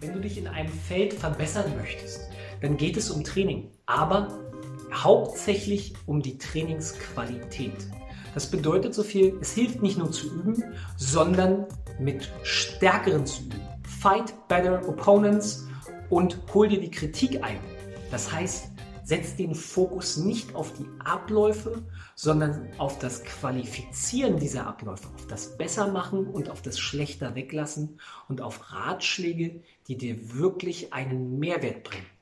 Wenn du dich in einem Feld verbessern möchtest, dann geht es um Training, aber hauptsächlich um die Trainingsqualität. Das bedeutet so viel, es hilft nicht nur zu üben, sondern mit stärkeren zu üben. Fight better opponents und hol dir die Kritik ein. Das heißt, setz den Fokus nicht auf die Abläufe, sondern auf das Qualifizieren dieser Abläufe, auf das Bessermachen und auf das Schlechter weglassen und auf Ratschläge, die dir wirklich einen Mehrwert bringen.